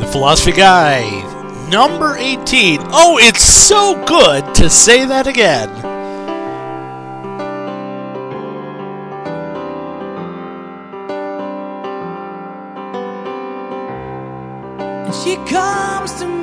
The Philosophy Guy, number 18. Oh, it's so good to say that again. And she comes to me.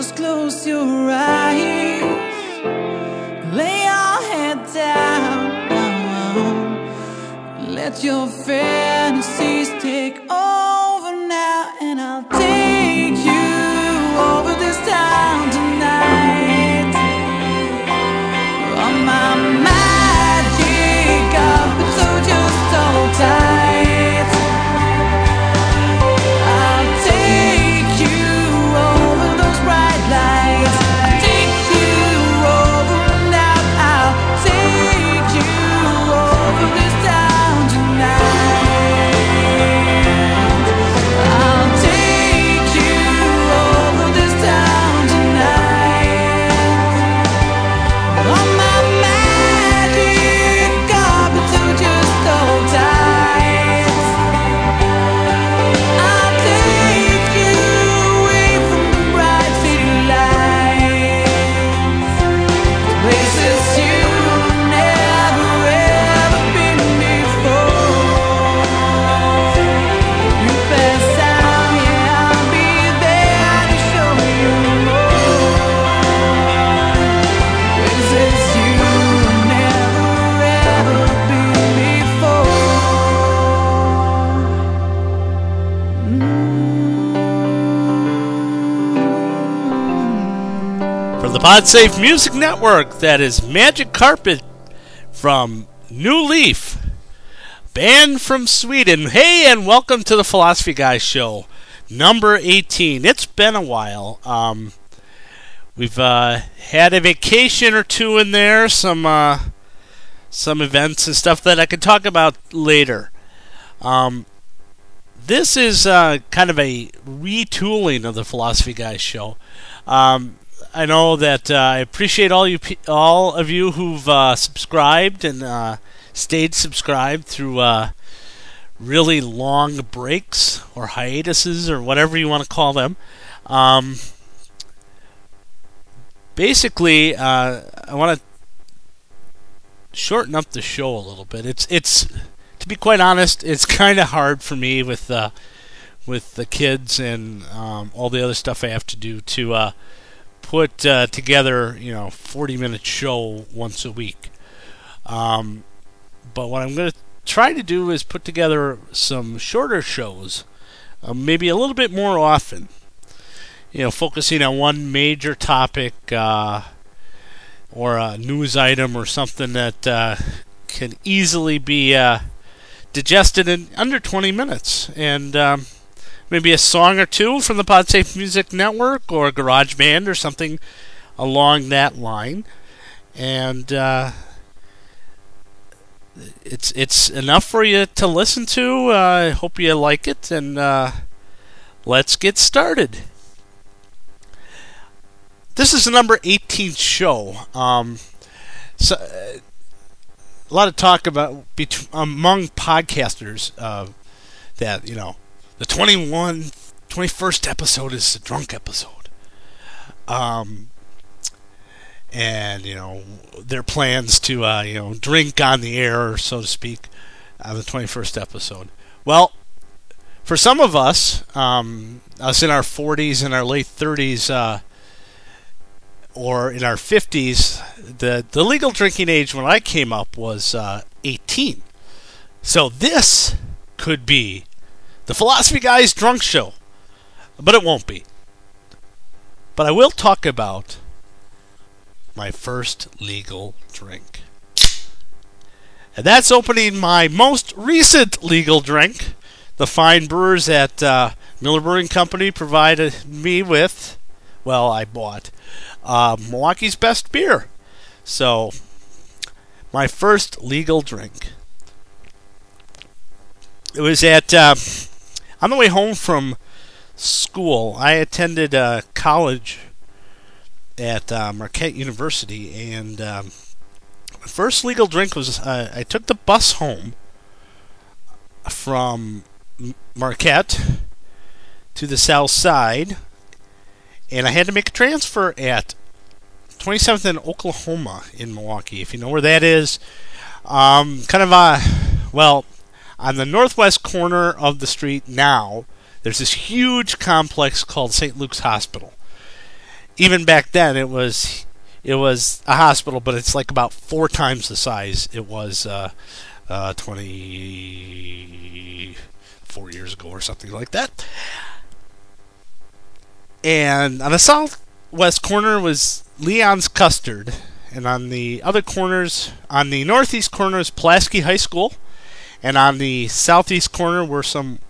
Just close your eyes, lay your head down, let your fantasies take PodSafe Music Network, that is Magic Carpet from New Leaf, band from Sweden. Hey, and welcome to the Philosophy Guys Show, number 18. It's been a while. Um, we've uh, had a vacation or two in there, some uh, some events and stuff that I can talk about later. Um, this is uh, kind of a retooling of the Philosophy Guys show. Um, I know that uh, I appreciate all you pe- all of you who've uh, subscribed and uh, stayed subscribed through uh, really long breaks or hiatuses or whatever you want to call them. Um, basically, uh, I want to shorten up the show a little bit. It's it's to be quite honest, it's kind of hard for me with with the kids and um, all the other stuff I have to do to put uh, together, you know, 40 minute show once a week. Um, but what I'm going to try to do is put together some shorter shows, uh, maybe a little bit more often. You know, focusing on one major topic uh, or a news item or something that uh, can easily be uh, digested in under 20 minutes. And um, maybe a song or two from the PodSafe Music Network or Garage Band or something along that line. And uh, it's it's enough for you to listen to. Uh, I hope you like it, and uh, let's get started. This is the number 18th show. Um, so, uh, a lot of talk about among podcasters uh, that you know the 21 21st episode is a drunk episode um, and you know their plans to uh, you know drink on the air so to speak on the 21st episode well for some of us um, us in our 40s and our late 30s uh, or in our 50s, the, the legal drinking age when I came up was uh, 18. So this could be the Philosophy Guys Drunk Show, but it won't be. But I will talk about my first legal drink. And that's opening my most recent legal drink. The fine brewers at uh, Miller Brewing Company provided me with, well, I bought uh, Milwaukee's best beer. So, my first legal drink. It was at uh, on the way home from school. I attended uh, college at uh, Marquette University, and um, my first legal drink was uh, I took the bus home from Marquette to the south side and I had to make a transfer at 27th and Oklahoma in Milwaukee. If you know where that is, um, kind of a well on the northwest corner of the street now. There's this huge complex called St. Luke's Hospital. Even back then, it was it was a hospital, but it's like about four times the size it was uh, uh, 24 years ago or something like that. And on the southwest corner was Leon's Custard. And on the other corners, on the northeast corner is Pulaski High School. And on the southeast corner were some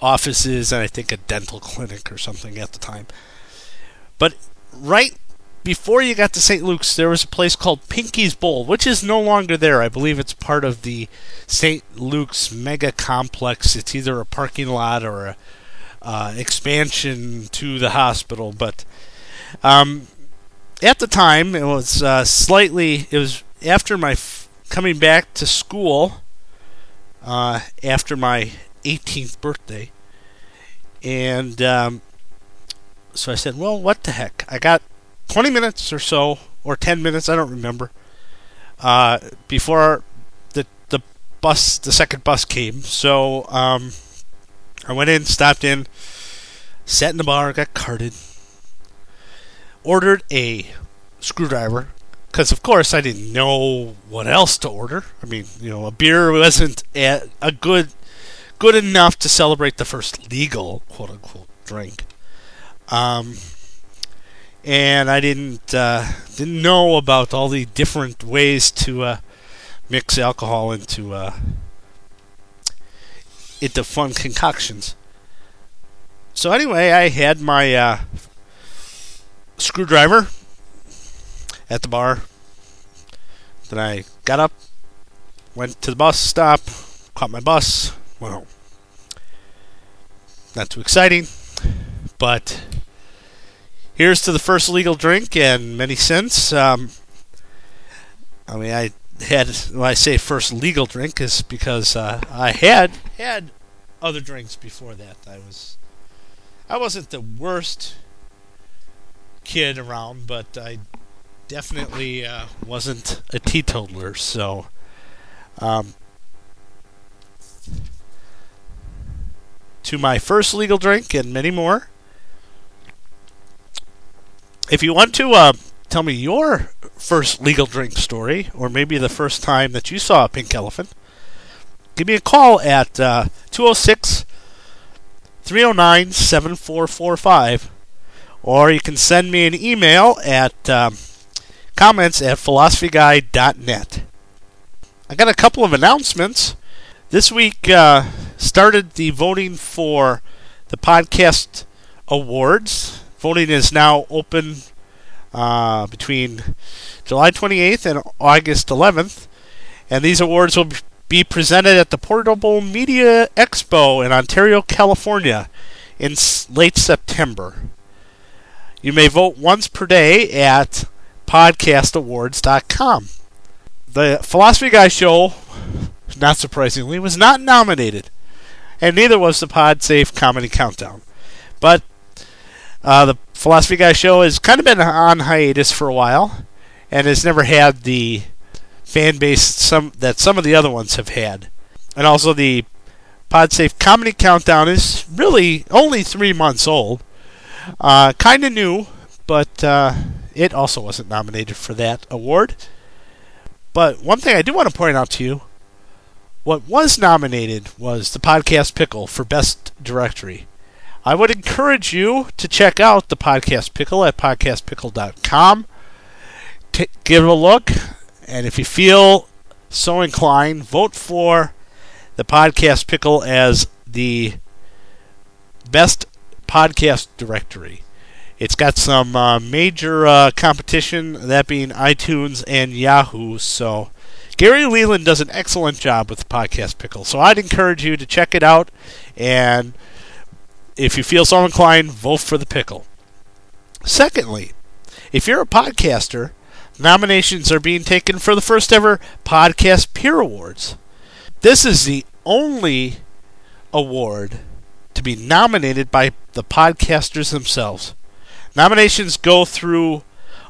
offices and I think a dental clinic or something at the time. But right before you got to St. Luke's, there was a place called Pinky's Bowl, which is no longer there. I believe it's part of the St. Luke's mega complex. It's either a parking lot or a uh, expansion to the hospital. But um, at the time, it was uh, slightly. It was after my f- coming back to school uh, after my 18th birthday, and um, so I said, "Well, what the heck? I got 20 minutes or so, or 10 minutes. I don't remember." Uh, before the the bus, the second bus came, so um, I went in, stopped in, sat in the bar, got carded, ordered a screwdriver, because of course I didn't know what else to order. I mean, you know, a beer wasn't a, good good enough to celebrate the first legal quote unquote drink. Um, and I didn't uh, didn't know about all the different ways to uh, mix alcohol into uh, into fun concoctions. So anyway, I had my uh, screwdriver at the bar. Then I got up, went to the bus stop, caught my bus, went home. Not too exciting, but here's to the first legal drink and many since. Um, I mean, I had when I say first legal drink is because uh, I had had other drinks before that. I was I wasn't the worst kid around, but I definitely uh, wasn't a teetotaler. So, um, to my first legal drink and many more. If you want to uh, tell me your first legal drink story, or maybe the first time that you saw a pink elephant, give me a call at uh, 206 309 7445. Or you can send me an email at um, comments at philosophyguy.net. I got a couple of announcements. This week uh, started the voting for the podcast awards. Voting is now open uh, between July 28th and August 11th, and these awards will be presented at the Portable Media Expo in Ontario, California, in late September. You may vote once per day at podcastawards.com. The Philosophy Guy show, not surprisingly, was not nominated, and neither was the PodSafe Comedy Countdown. But uh, the Philosophy Guy show has kind of been on hiatus for a while, and has never had the fan base some that some of the other ones have had. And also the PodSafe Comedy Countdown is really only three months old. Uh, kind of new, but uh, it also wasn't nominated for that award. But one thing I do want to point out to you what was nominated was the Podcast Pickle for Best Directory. I would encourage you to check out the Podcast Pickle at podcastpickle.com. T- give a look, and if you feel so inclined, vote for the Podcast Pickle as the best podcast directory. It's got some uh, major uh, competition, that being iTunes and Yahoo. So Gary Leland does an excellent job with the podcast pickle. So I'd encourage you to check it out, and if you feel so inclined, vote for the pickle. Secondly, if you're a podcaster, nominations are being taken for the first ever Podcast Peer Awards. This is the only award to be nominated by the podcasters themselves. Nominations go through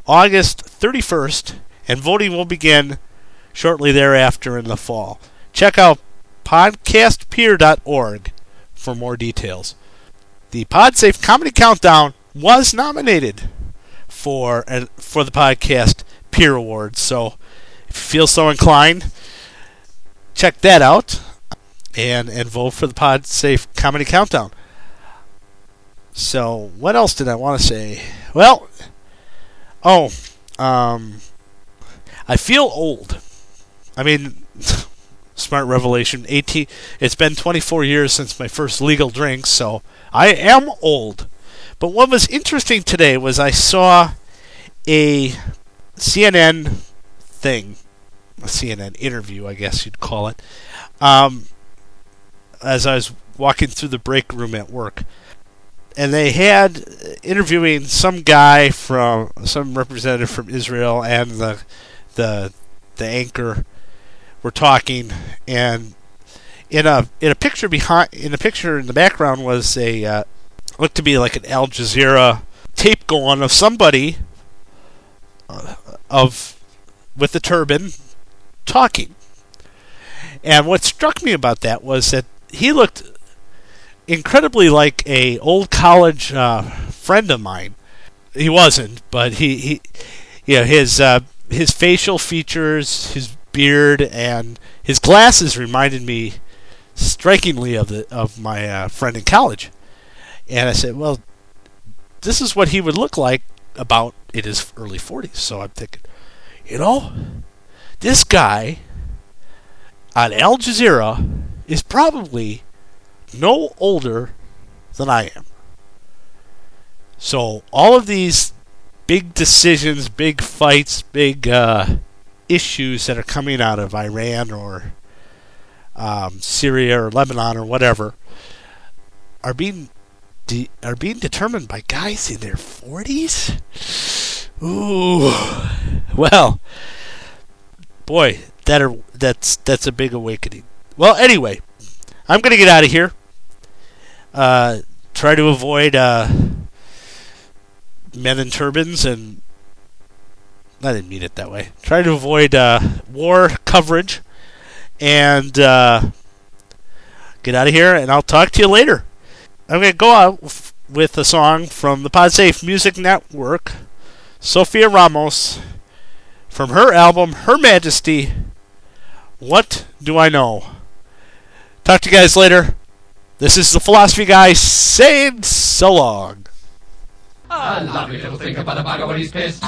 August 31st, and voting will begin shortly thereafter in the fall. Check out podcastpeer.org for more details. The PodSafe Comedy Countdown was nominated for uh, for the podcast Peer Awards, so if you feel so inclined, check that out and and vote for the PodSafe Comedy Countdown. So, what else did I want to say? Well, oh, um, I feel old. I mean, smart revelation. 18. It's been 24 years since my first legal drink, so I am old. But what was interesting today was I saw a CNN thing, a CNN interview, I guess you'd call it, um, as I was walking through the break room at work and they had interviewing some guy from some representative from Israel and the the the anchor were talking and in a in a picture behind in a picture in the background was a uh, looked to be like an Al Jazeera tape going of somebody uh, of with the turban talking. And what struck me about that was that he looked incredibly like a old college uh, friend of mine. He wasn't, but he, he you know, his uh, his facial features, his beard, and his glasses reminded me strikingly of the of my uh, friend in college. And I said, well, this is what he would look like about in his early 40s. So I'm thinking, you know, this guy on Al Jazeera is probably no older than I am. So all of these big decisions, big fights, big uh, issues that are coming out of Iran or um, Syria or Lebanon or whatever are being de- are being determined by guys in their forties. Ooh, well, boy, that are, that's that's a big awakening. Well, anyway, I'm gonna get out of here. Uh, try to avoid uh, men in turbans and I didn't mean it that way. Try to avoid uh, war coverage and uh, get out of here, and I'll talk to you later. I'm going to go out with a song from the PodSafe Music Network, Sophia Ramos, from her album, Her Majesty What Do I Know? Talk to you guys later. This is the Philosophy Guy saying so long. I love you, little think about a bugger when he's pissed.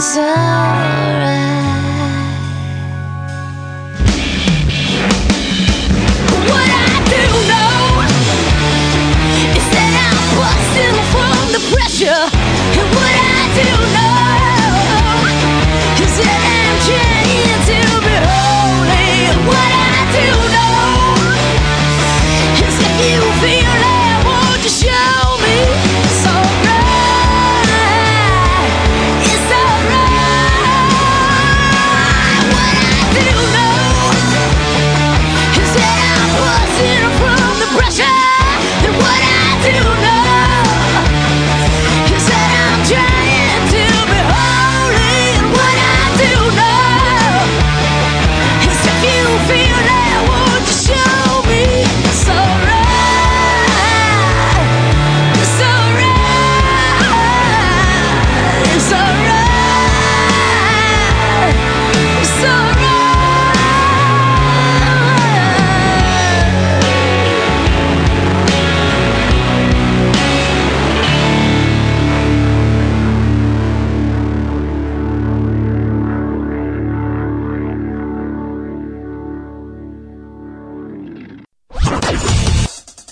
So.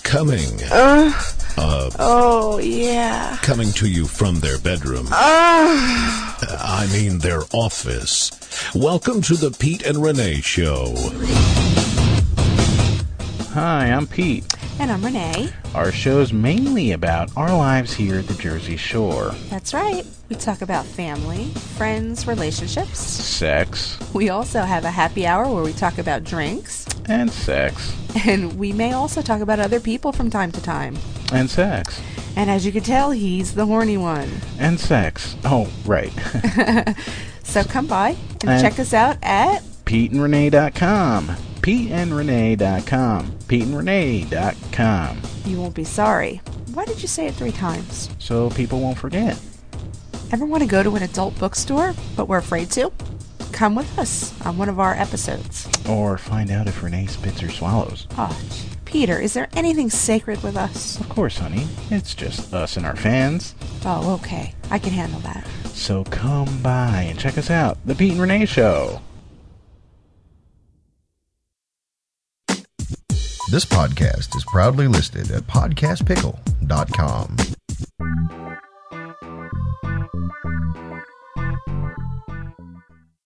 Coming. Uh, uh, oh, yeah. Coming to you from their bedroom. Ah. I mean their office. Welcome to the Pete and Renee Show. Hi, I'm Pete. And I'm Renee. Our show's mainly about our lives here at the Jersey Shore. That's right. We talk about family, friends, relationships. Sex We also have a happy hour where we talk about drinks. And sex And we may also talk about other people from time to time. and sex And as you can tell, he's the horny one. and sex. Oh, right. So come by and And- check us out at PeteandRenee.com. PeteandRenee.com. PeteandRenee.com. You Won't Be Sorry. Why did you say it three times? So people won't forget. Ever want to go to an adult bookstore, but we're afraid to? Come with us on one of our episodes. Or find out if Renee spits or swallows. Oh. Peter, is there anything sacred with us? Of course, honey. It's just us and our fans. Oh, okay. I can handle that. So come by and check us out. The Pete and Renee Show. This podcast is proudly listed at podcastpickle.com.